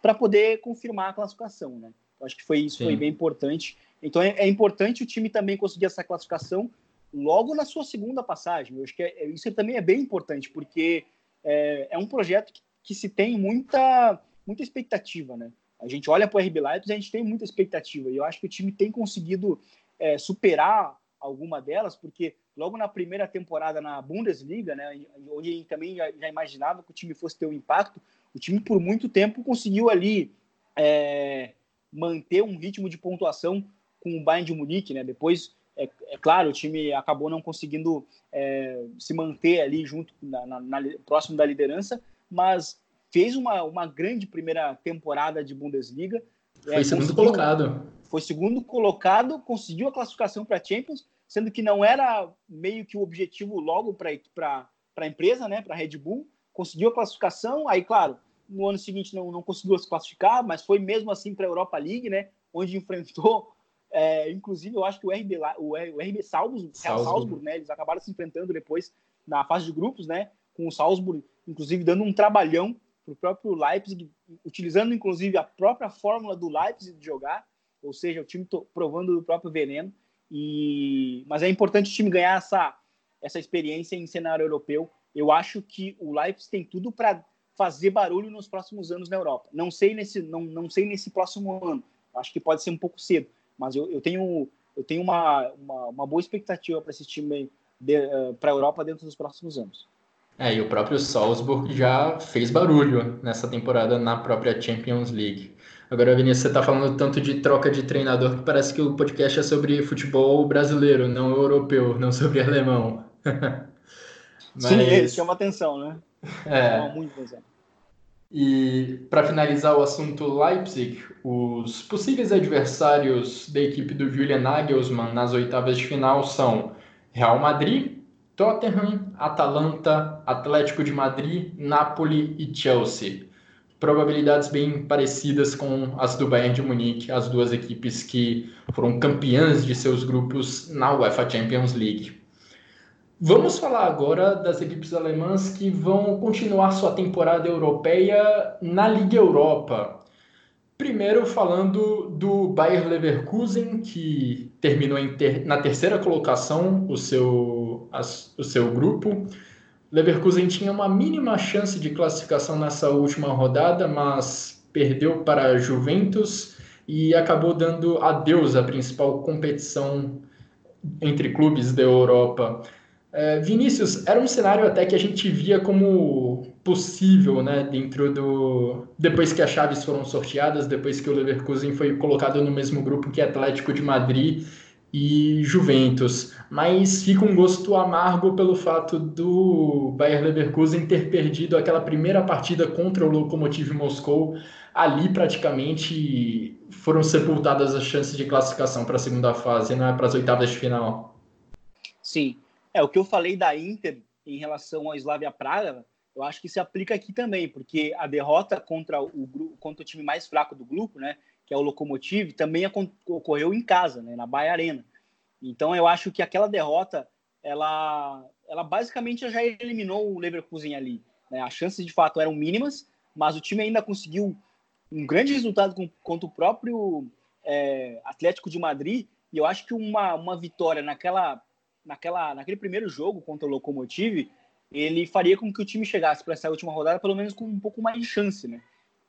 para poder confirmar a classificação, né? Eu acho que foi isso Sim. foi bem importante. Então é, é, importante o time também conseguir essa classificação logo na sua segunda passagem. Eu acho que é, isso também é bem importante porque é, é um projeto que, que, se tem muita muita expectativa, né? A gente olha para o RB Leipzig, a gente tem muita expectativa e eu acho que o time tem conseguido é, superar alguma delas, porque logo na primeira temporada na Bundesliga, né, onde também já, já imaginava que o time fosse ter um impacto, o time por muito tempo conseguiu ali é, manter um ritmo de pontuação com o Bayern de Munique, né? Depois, é, é claro, o time acabou não conseguindo é, se manter ali junto, na, na, na, próximo da liderança, mas fez uma, uma grande primeira temporada de Bundesliga. Foi é, segundo colocado. Foi segundo colocado, conseguiu a classificação para a Champions, sendo que não era meio que o objetivo logo para a empresa, né, para a Red Bull, conseguiu a classificação, aí, claro, no ano seguinte não, não conseguiu se classificar, mas foi mesmo assim para a Europa League, né, onde enfrentou, é, inclusive, eu acho que o RB, o, o RB Salzburg, Salzburg. Salzburg, né, eles acabaram se enfrentando depois na fase de grupos, né, com o Salzburg, inclusive, dando um trabalhão para o próprio Leipzig, utilizando, inclusive, a própria fórmula do Leipzig de jogar, ou seja, o time provando do próprio veneno, e... mas é importante o time ganhar essa, essa experiência em cenário europeu, eu acho que o Leipzig tem tudo para fazer barulho nos próximos anos na Europa. Não sei nesse, não, não sei nesse próximo ano. Acho que pode ser um pouco cedo, mas eu, eu tenho, eu tenho uma, uma, uma boa expectativa para esse time de, uh, para a Europa dentro dos próximos anos. É, e o próprio Salzburg já fez barulho nessa temporada na própria Champions League. Agora, Vinícius, você está falando tanto de troca de treinador que parece que o podcast é sobre futebol brasileiro, não europeu, não sobre alemão. Mas... Sim, isso chama atenção, né? É. Chama muito atenção. E para finalizar o assunto Leipzig, os possíveis adversários da equipe do Julian Nagelsmann nas oitavas de final são Real Madrid, Tottenham, Atalanta, Atlético de Madrid, Napoli e Chelsea. Probabilidades bem parecidas com as do Bayern de Munique, as duas equipes que foram campeãs de seus grupos na UEFA Champions League. Vamos falar agora das equipes alemãs que vão continuar sua temporada europeia na Liga Europa. Primeiro falando do Bayer Leverkusen, que terminou ter, na terceira colocação o seu, as, o seu grupo. Leverkusen tinha uma mínima chance de classificação nessa última rodada, mas perdeu para Juventus e acabou dando adeus à principal competição entre clubes da Europa. É, Vinícius, era um cenário até que a gente via como possível, né, dentro do... Depois que as chaves foram sorteadas, depois que o Leverkusen foi colocado no mesmo grupo que Atlético de Madrid e Juventus. Mas fica um gosto amargo pelo fato do Bayer Leverkusen ter perdido aquela primeira partida contra o Lokomotiv Moscou. Ali praticamente foram sepultadas as chances de classificação para a segunda fase, não é para as oitavas de final. Sim, é, o que eu falei da Inter em relação ao Slavia Praga, eu acho que se aplica aqui também, porque a derrota contra o, contra o time mais fraco do grupo, né, que é o Lokomotiv, também ocorreu em casa, né, na Bahia Arena. Então eu acho que aquela derrota, ela, ela basicamente já eliminou o Leverkusen ali. Né? As chances de fato eram mínimas, mas o time ainda conseguiu um grande resultado contra o próprio é, Atlético de Madrid. E eu acho que uma, uma vitória naquela naquela, naquele primeiro jogo contra o Lokomotiv, ele faria com que o time chegasse para essa última rodada pelo menos com um pouco mais de chance, né?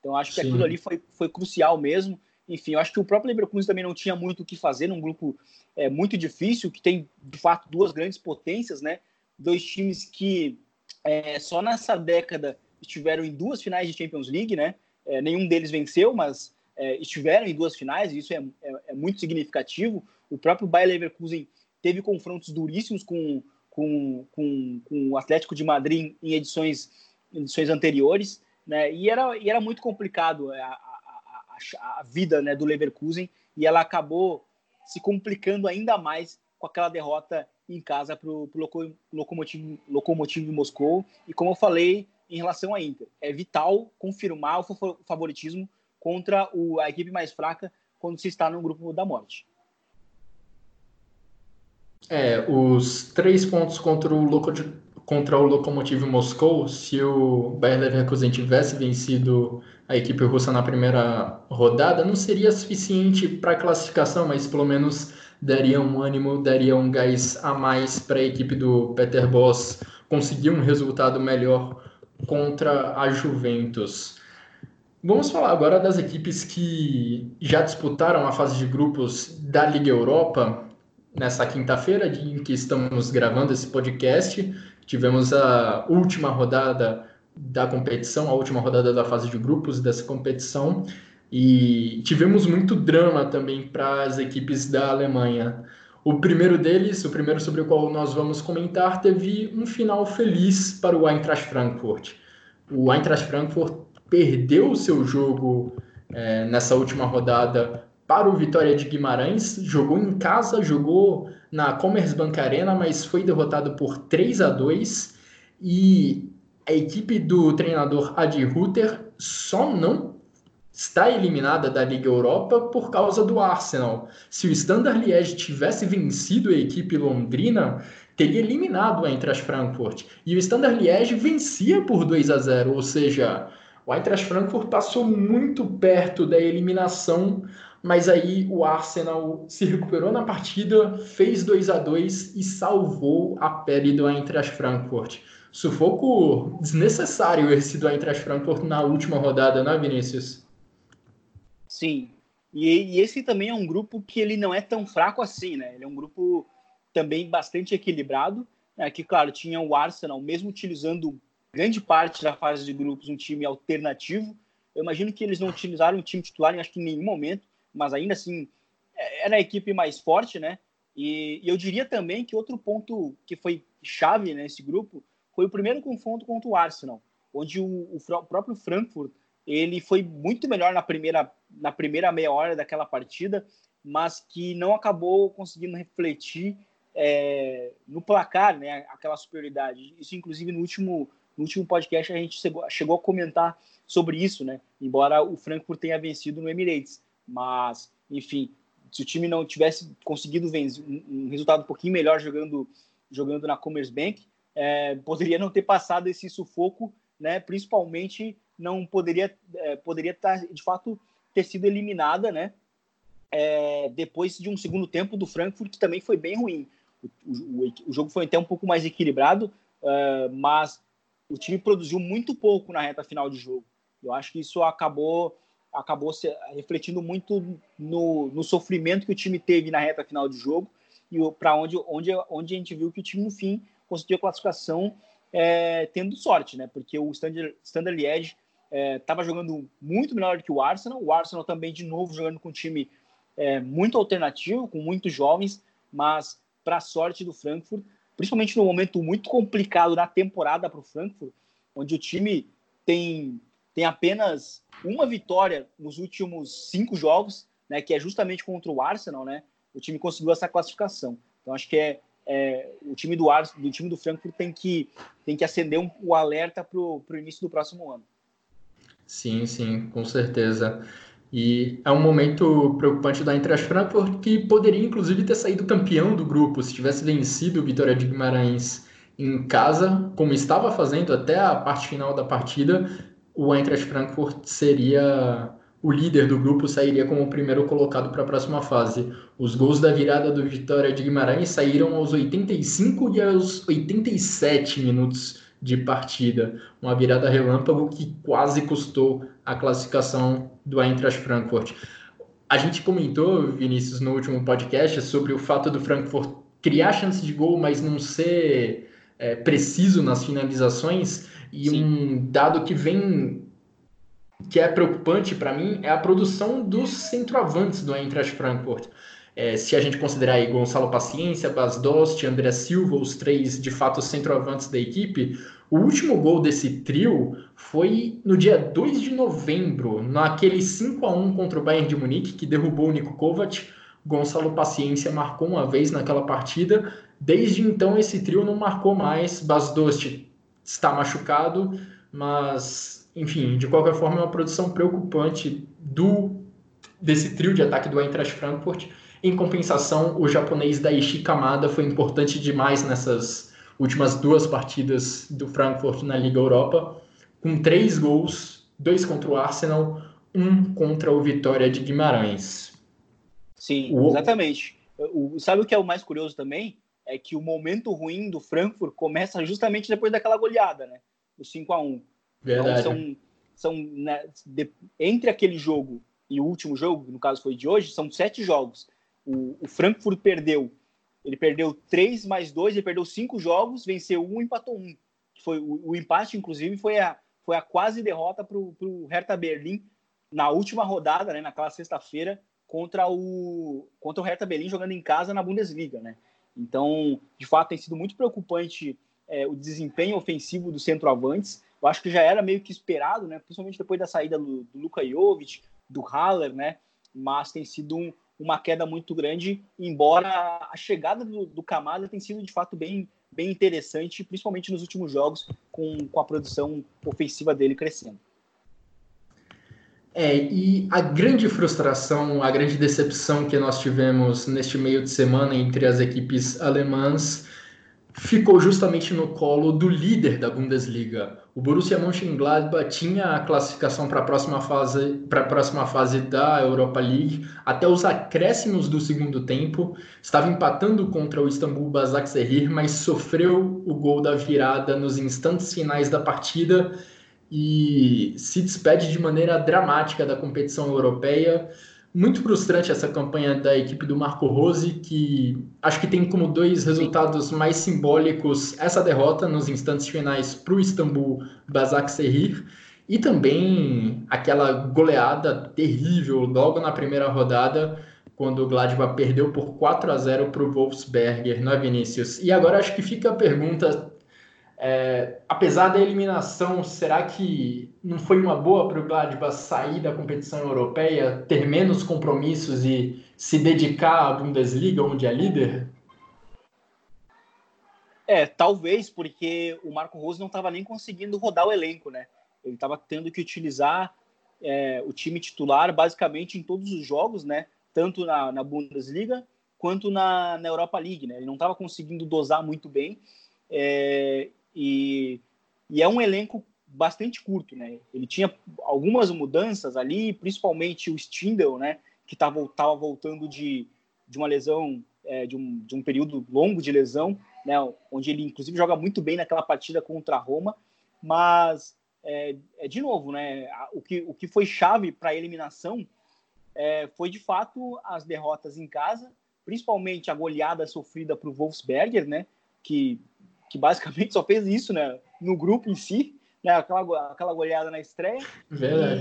Então acho que Sim. aquilo ali foi, foi crucial mesmo. Enfim, eu acho que o próprio Leverkusen também não tinha muito o que fazer num grupo é, muito difícil, que tem de fato duas grandes potências, né? Dois times que é, só nessa década estiveram em duas finais de Champions League, né? É, nenhum deles venceu, mas é, estiveram em duas finais, e isso é, é, é muito significativo. O próprio Bayer Leverkusen teve confrontos duríssimos com, com, com, com o Atlético de Madrid em edições, edições anteriores, né? E era, e era muito complicado a, a, a, a vida né, do Leverkusen e ela acabou se complicando ainda mais com aquela derrota em casa para o Lokomotiv, Lokomotiv Moscou. E como eu falei em relação à Inter, é vital confirmar o favoritismo contra o, a equipe mais fraca quando se está no grupo da morte. É, os três pontos contra o, contra o Lokomotiv Moscou, se o Bayer Leverkusen tivesse vencido a equipe russa na primeira rodada, não seria suficiente para a classificação, mas pelo menos daria um ânimo, daria um gás a mais para a equipe do Peter Boss conseguir um resultado melhor contra a Juventus. Vamos falar agora das equipes que já disputaram a fase de grupos da Liga Europa. Nessa quinta-feira, em que estamos gravando esse podcast, tivemos a última rodada da competição, a última rodada da fase de grupos dessa competição, e tivemos muito drama também para as equipes da Alemanha. O primeiro deles, o primeiro sobre o qual nós vamos comentar, teve um final feliz para o Eintracht Frankfurt. O Eintracht Frankfurt perdeu o seu jogo é, nessa última rodada para o Vitória de Guimarães, jogou em casa, jogou na Commerzbank Arena, mas foi derrotado por 3 a 2 e a equipe do treinador Adi Rutter só não está eliminada da Liga Europa por causa do Arsenal. Se o Standard Liège tivesse vencido a equipe londrina, teria eliminado o Eintracht Frankfurt. E o Standard Liège vencia por 2 a 0, ou seja, o Eintracht Frankfurt passou muito perto da eliminação, mas aí o Arsenal se recuperou na partida, fez 2 a 2 e salvou a pele do Eintracht Frankfurt. Sufoco desnecessário esse do Eintracht Frankfurt na última rodada, né, Vinícius? Sim. E, e, esse também é um grupo que ele não é tão fraco assim, né? Ele é um grupo também bastante equilibrado, né? que, claro, tinha o Arsenal, mesmo utilizando grande parte da fase de grupos, um time alternativo. Eu imagino que eles não utilizaram o time titular, acho que em nenhum momento, mas ainda assim é, era a equipe mais forte, né? E, e eu diria também que outro ponto que foi chave nesse grupo foi o primeiro confronto contra o Arsenal, onde o, o, o próprio Frankfurt ele foi muito melhor na primeira, na primeira meia hora daquela partida, mas que não acabou conseguindo refletir é, no placar, né, aquela superioridade. Isso, inclusive, no último, no último podcast a gente chegou, chegou a comentar sobre isso, né? Embora o Frankfurt tenha vencido no Emirates, mas, enfim, se o time não tivesse conseguido um, resultado um pouquinho melhor jogando jogando na Commerzbank, é, poderia não ter passado esse sufoco, né? Principalmente não poderia é, poderia estar tá, de fato ter sido eliminada, né? É, depois de um segundo tempo do Frankfurt que também foi bem ruim. O, o, o jogo foi até um pouco mais equilibrado, uh, mas o time produziu muito pouco na reta final de jogo. Eu acho que isso acabou acabou se, refletindo muito no, no sofrimento que o time teve na reta final de jogo e para onde, onde, onde a gente viu que o time no fim conseguiu a classificação é, tendo sorte, né? Porque o Standard, Standard Liège estava é, jogando muito melhor que o Arsenal. O Arsenal também, de novo, jogando com um time é, muito alternativo, com muitos jovens, mas para sorte do Frankfurt, principalmente no momento muito complicado na temporada para o Frankfurt, onde o time tem, tem apenas uma vitória nos últimos cinco jogos, né, que é justamente contra o Arsenal, né? O time conseguiu essa classificação. Então acho que é, é o time do Arsenal, do time do Frankfurt tem que tem que acender um, o alerta para o início do próximo ano. Sim, sim, com certeza. E é um momento preocupante da Eintracht Frankfurt que poderia inclusive ter saído campeão do grupo se tivesse vencido o Vitória de Guimarães em casa, como estava fazendo até a parte final da partida, o Eintracht Frankfurt seria o líder do grupo, sairia como o primeiro colocado para a próxima fase. Os gols da virada do Vitória de Guimarães saíram aos 85 e aos 87 minutos de partida. Uma virada relâmpago que quase custou a classificação do Eintracht Frankfurt. A gente comentou, Vinícius, no último podcast sobre o fato do Frankfurt criar chance de gol, mas não ser é, preciso nas finalizações. E Sim. um dado que vem que é preocupante para mim é a produção dos centroavantes do Eintracht Frankfurt. É, se a gente considerar aí Gonçalo Paciência, Bas Dost, André Silva, os três de fato centroavantes da equipe, o último gol desse trio foi no dia 2 de novembro, naquele 5 a 1 contra o Bayern de Munique, que derrubou o Niko Kovac. Gonçalo Paciência marcou uma vez naquela partida. Desde então, esse trio não marcou mais. Bas Dost está machucado, mas, enfim, de qualquer forma, é uma produção preocupante do desse trio de ataque do Eintracht Frankfurt. Em compensação, o japonês Daichi Kamada foi importante demais nessas últimas duas partidas do Frankfurt na Liga Europa, com três gols, dois contra o Arsenal, um contra o Vitória de Guimarães. Sim, o... exatamente. O, sabe o que é o mais curioso também? É que o momento ruim do Frankfurt começa justamente depois daquela goleada, né? O 5 a 1 Verdade. Então, são, são né, de, entre aquele jogo e o último jogo, no caso foi de hoje, são sete jogos. O, o Frankfurt perdeu. Ele perdeu três mais dois, ele perdeu cinco jogos, venceu um, empatou um. Foi, o, o empate, inclusive, foi a, foi a quase derrota para o Hertha Berlim na última rodada, né, naquela sexta-feira, contra o, contra o Hertha Berlim jogando em casa na Bundesliga. Né? Então, de fato, tem sido muito preocupante é, o desempenho ofensivo dos centroavantes. Eu acho que já era meio que esperado, né? principalmente depois da saída do, do Luka Jovic, do Haller, né? Mas tem sido um, uma queda muito grande, embora a chegada do, do Camada tenha sido de fato bem, bem interessante, principalmente nos últimos jogos, com, com a produção ofensiva dele crescendo. É, e a grande frustração, a grande decepção que nós tivemos neste meio de semana entre as equipes alemãs ficou justamente no colo do líder da Bundesliga. O Borussia Mönchengladbach tinha a classificação para a próxima fase, para a próxima fase da Europa League até os acréscimos do segundo tempo. Estava empatando contra o Istanbul Basaksehir, mas sofreu o gol da virada nos instantes finais da partida e se despede de maneira dramática da competição europeia muito frustrante essa campanha da equipe do Marco Rose, que acho que tem como dois resultados mais simbólicos essa derrota nos instantes finais para o Istambul Basaksehir e também aquela goleada terrível logo na primeira rodada, quando o Gladbach perdeu por 4 a 0 para o Wolfsberger, não é, Vinícius? E agora acho que fica a pergunta é, apesar da eliminação, será que não foi uma boa para o Gladbach sair da competição europeia, ter menos compromissos e se dedicar à Bundesliga, onde é líder? É, talvez, porque o Marco Rose não estava nem conseguindo rodar o elenco, né? Ele estava tendo que utilizar é, o time titular basicamente em todos os jogos, né? Tanto na, na Bundesliga quanto na, na Europa League, né? Ele não estava conseguindo dosar muito bem. É, e é um elenco bastante curto, né? Ele tinha algumas mudanças ali, principalmente o Stindl, né? Que estava tava voltando de, de uma lesão, é, de, um, de um período longo de lesão, né? Onde ele, inclusive, joga muito bem naquela partida contra a Roma, mas, é, é de novo, né? O que, o que foi chave para a eliminação é, foi, de fato, as derrotas em casa, principalmente a goleada sofrida para o Wolfsberger, né? Que que basicamente só fez isso né, no grupo em si, né, aquela, aquela goleada na estreia.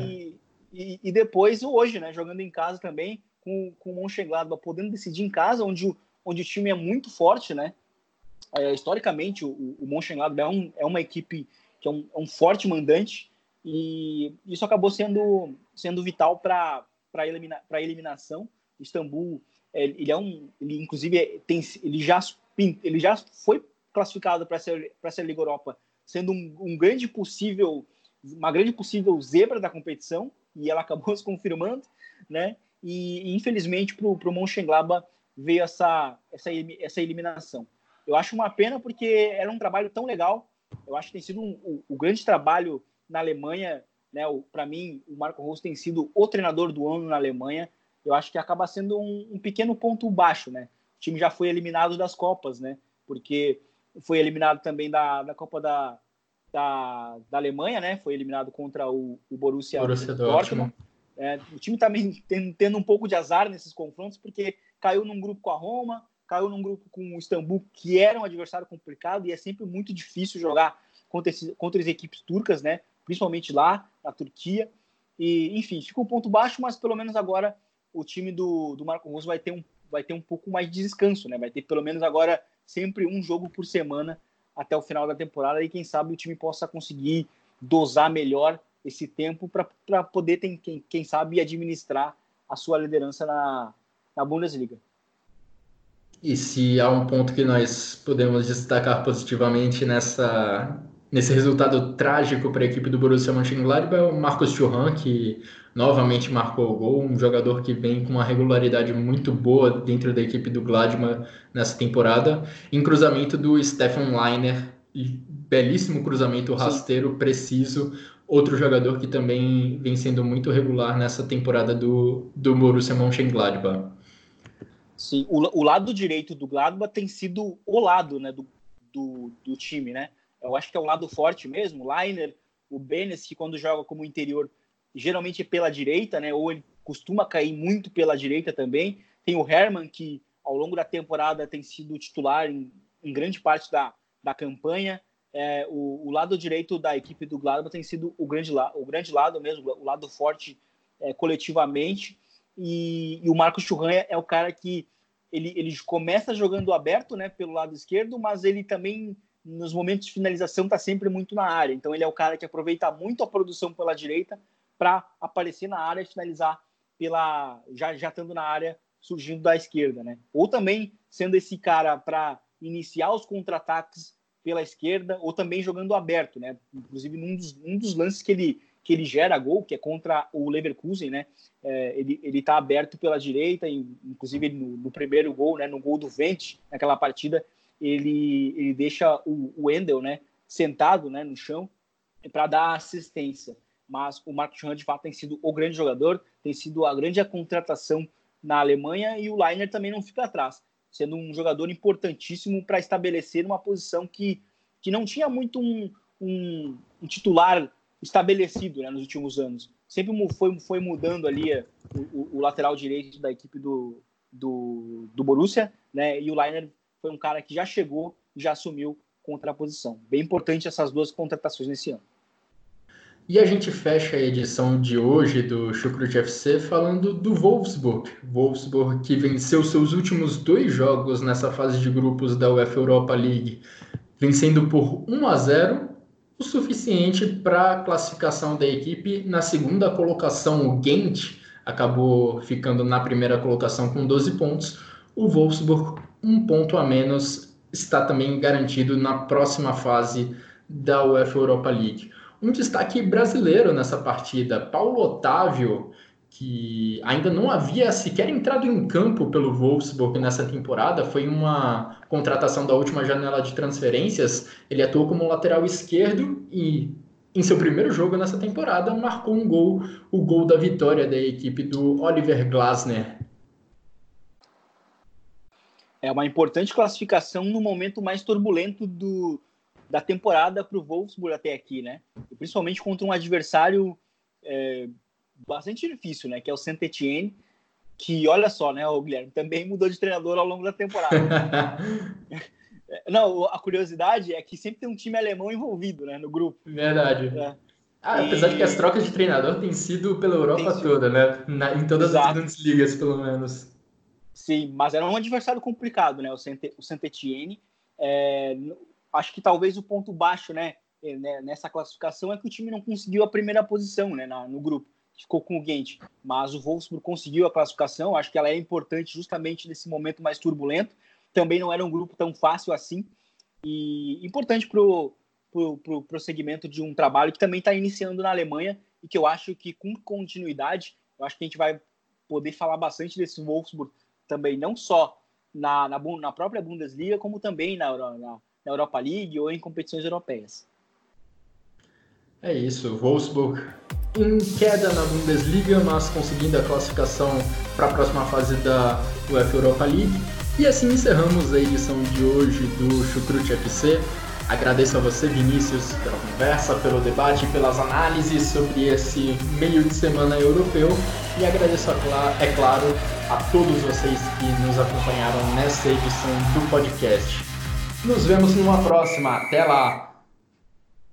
E, e, e, depois hoje, né, jogando em casa também, com, com o Mönchengladbach podendo decidir em casa, onde o, onde o time é muito forte, né? É, historicamente, o, o Mönchengladbach é, um, é uma equipe que é um, é um forte mandante e isso acabou sendo, sendo vital para a elimina, eliminação. Istambul, é, ele é um, ele inclusive tem, ele já ele já foi classificado para essa, Liga Europa, sendo um, um, grande possível, uma grande possível zebra da competição, e ela acabou se confirmando, né? E, infelizmente para o Mönchengladbach veio essa, essa, essa eliminação. Eu acho uma pena porque era um trabalho tão legal. Eu acho que tem sido um, o grande trabalho na Alemanha, né? Para mim, o Marco Rose tem sido o treinador do ano na Alemanha. Eu acho que acaba sendo um, um pequeno ponto baixo, né? O time já foi eliminado das Copas, né? Porque foi eliminado também da, da Copa da, da, da Alemanha, né? Foi eliminado contra o, o Borussia, Borussia Dortmund. É, o time também tá tendo, um pouco de azar nesses confrontos, porque caiu num grupo com a Roma, caiu num grupo com o Istambul, que era um adversário complicado, e é sempre muito difícil jogar contra, contra as equipes turcas, né? Principalmente lá, na Turquia. E, enfim, fica um ponto baixo, mas pelo menos agora o time do, do Marco Rose vai ter, um, vai ter um pouco mais de descanso, né? Vai ter pelo menos agora sempre um jogo por semana até o final da temporada e quem sabe o time possa conseguir dosar melhor esse tempo para poder, tem, quem, quem sabe, administrar a sua liderança na, na Bundesliga. E se há um ponto que nós podemos destacar positivamente nessa, nesse resultado trágico para a equipe do Borussia Mönchengladbach é o Marcos Thuram, que novamente marcou o gol, um jogador que vem com uma regularidade muito boa dentro da equipe do Gladbach nessa temporada, em cruzamento do Stefan Leiner, belíssimo cruzamento rasteiro, Sim. preciso, outro jogador que também vem sendo muito regular nessa temporada do, do Borussia Mönchengladbach. Sim, o, o lado direito do Gladbach tem sido o lado né, do, do, do time, né? Eu acho que é o lado forte mesmo, o Leiner, o Benes, que quando joga como interior geralmente é pela direita, né? Ou ele costuma cair muito pela direita também. Tem o Herman, que ao longo da temporada tem sido titular em, em grande parte da, da campanha. É, o, o, lado direito da equipe do Gladbach tem sido o grande, o grande lado mesmo, o lado forte é, coletivamente. E, e, o Marcos Churran é, é o cara que ele, ele começa jogando aberto né, pelo lado esquerdo, mas ele também, nos momentos de finalização, está sempre muito na área. Então ele é o cara que aproveita muito a produção pela direita para aparecer na área e finalizar pela já já estando na área surgindo da esquerda, né? Ou também sendo esse cara para iniciar os contra-ataques pela esquerda ou também jogando aberto, né? Inclusive num dos, um dos lances que ele que ele gera gol, que é contra o Leverkusen, né? É, ele ele está aberto pela direita, e, inclusive no, no, primeiro gol, né? No gol do Vente, naquela partida, ele ele deixa o, o Endel, né? Sentado, né? No chão para dar assistência mas o Marcos Thuram de fato tem sido o grande jogador, tem sido a grande contratação na Alemanha e o Leiner também não fica atrás, sendo um jogador importantíssimo para estabelecer uma posição que, que não tinha muito um, um, um titular estabelecido né, nos últimos anos. Sempre foi, foi mudando ali eh, o, o, lateral direito da equipe do, do, do Borussia, né, e o Leiner foi um cara que já chegou já assumiu contra a posição. Bem importante essas duas contratações nesse ano. E a gente fecha a edição de hoje do Chucrut FC falando do Wolfsburg. Wolfsburg que venceu seus últimos dois jogos nessa fase de grupos da UEFA Europa League, vencendo por 1 a 0, o suficiente para a classificação da equipe na segunda colocação. O Ghent acabou ficando na primeira colocação com 12 pontos. O Wolfsburg, um ponto a menos, está também garantido na próxima fase da UEFA Europa League um destaque brasileiro nessa partida. Paulo Otávio, que ainda não havia sequer entrado em campo pelo Wolfsburg nessa temporada, foi uma contratação da última janela de transferências. Ele atuou como lateral esquerdo e em seu primeiro jogo nessa temporada marcou um gol, o gol da vitória da equipe do Oliver Glasner. É uma importante classificação no momento mais turbulento do, da temporada para o Wolfsburg até aqui, né? E principalmente contra um adversário é, bastante difícil, né? Que é o Saint Etienne, que olha só, né, o Guilherme também mudou de treinador ao longo da temporada. Não, a curiosidade é que sempre tem um time alemão envolvido, né, no grupo. Verdade. É. Ah, apesar de que as trocas de treinador têm sido pela Europa sido. toda, né? Na, em todas Exato. as grandes ligas, pelo menos. Sim, mas era um adversário complicado, né? O Saint, Etienne. É, acho que talvez o ponto baixo, né, é, né, nessa classificação é que o time não conseguiu a primeira posição, né, no grupo, ficou com o Gent, mas o Wolfsburg conseguiu a classificação, acho que ela é importante justamente nesse momento mais turbulento, também não era um grupo tão fácil assim, e importante para o pro, pro prosseguimento de um trabalho que também está iniciando na Alemanha e que eu acho que com continuidade, eu acho que a gente vai poder falar bastante desse Wolfsburg também, não só na, na, na própria Bundesliga, como também na, na na Europa League ou em competições europeias. É isso, Wolfsburg em queda na Bundesliga, mas conseguindo a classificação para a próxima fase da UEFA Europa League. E assim encerramos a edição de hoje do Chucrute FC. Agradeço a você, Vinícius, pela conversa, pelo debate, pelas análises sobre esse meio de semana europeu. E agradeço, é claro, a todos vocês que nos acompanharam nessa edição do podcast. Nos vemos numa próxima. Até lá!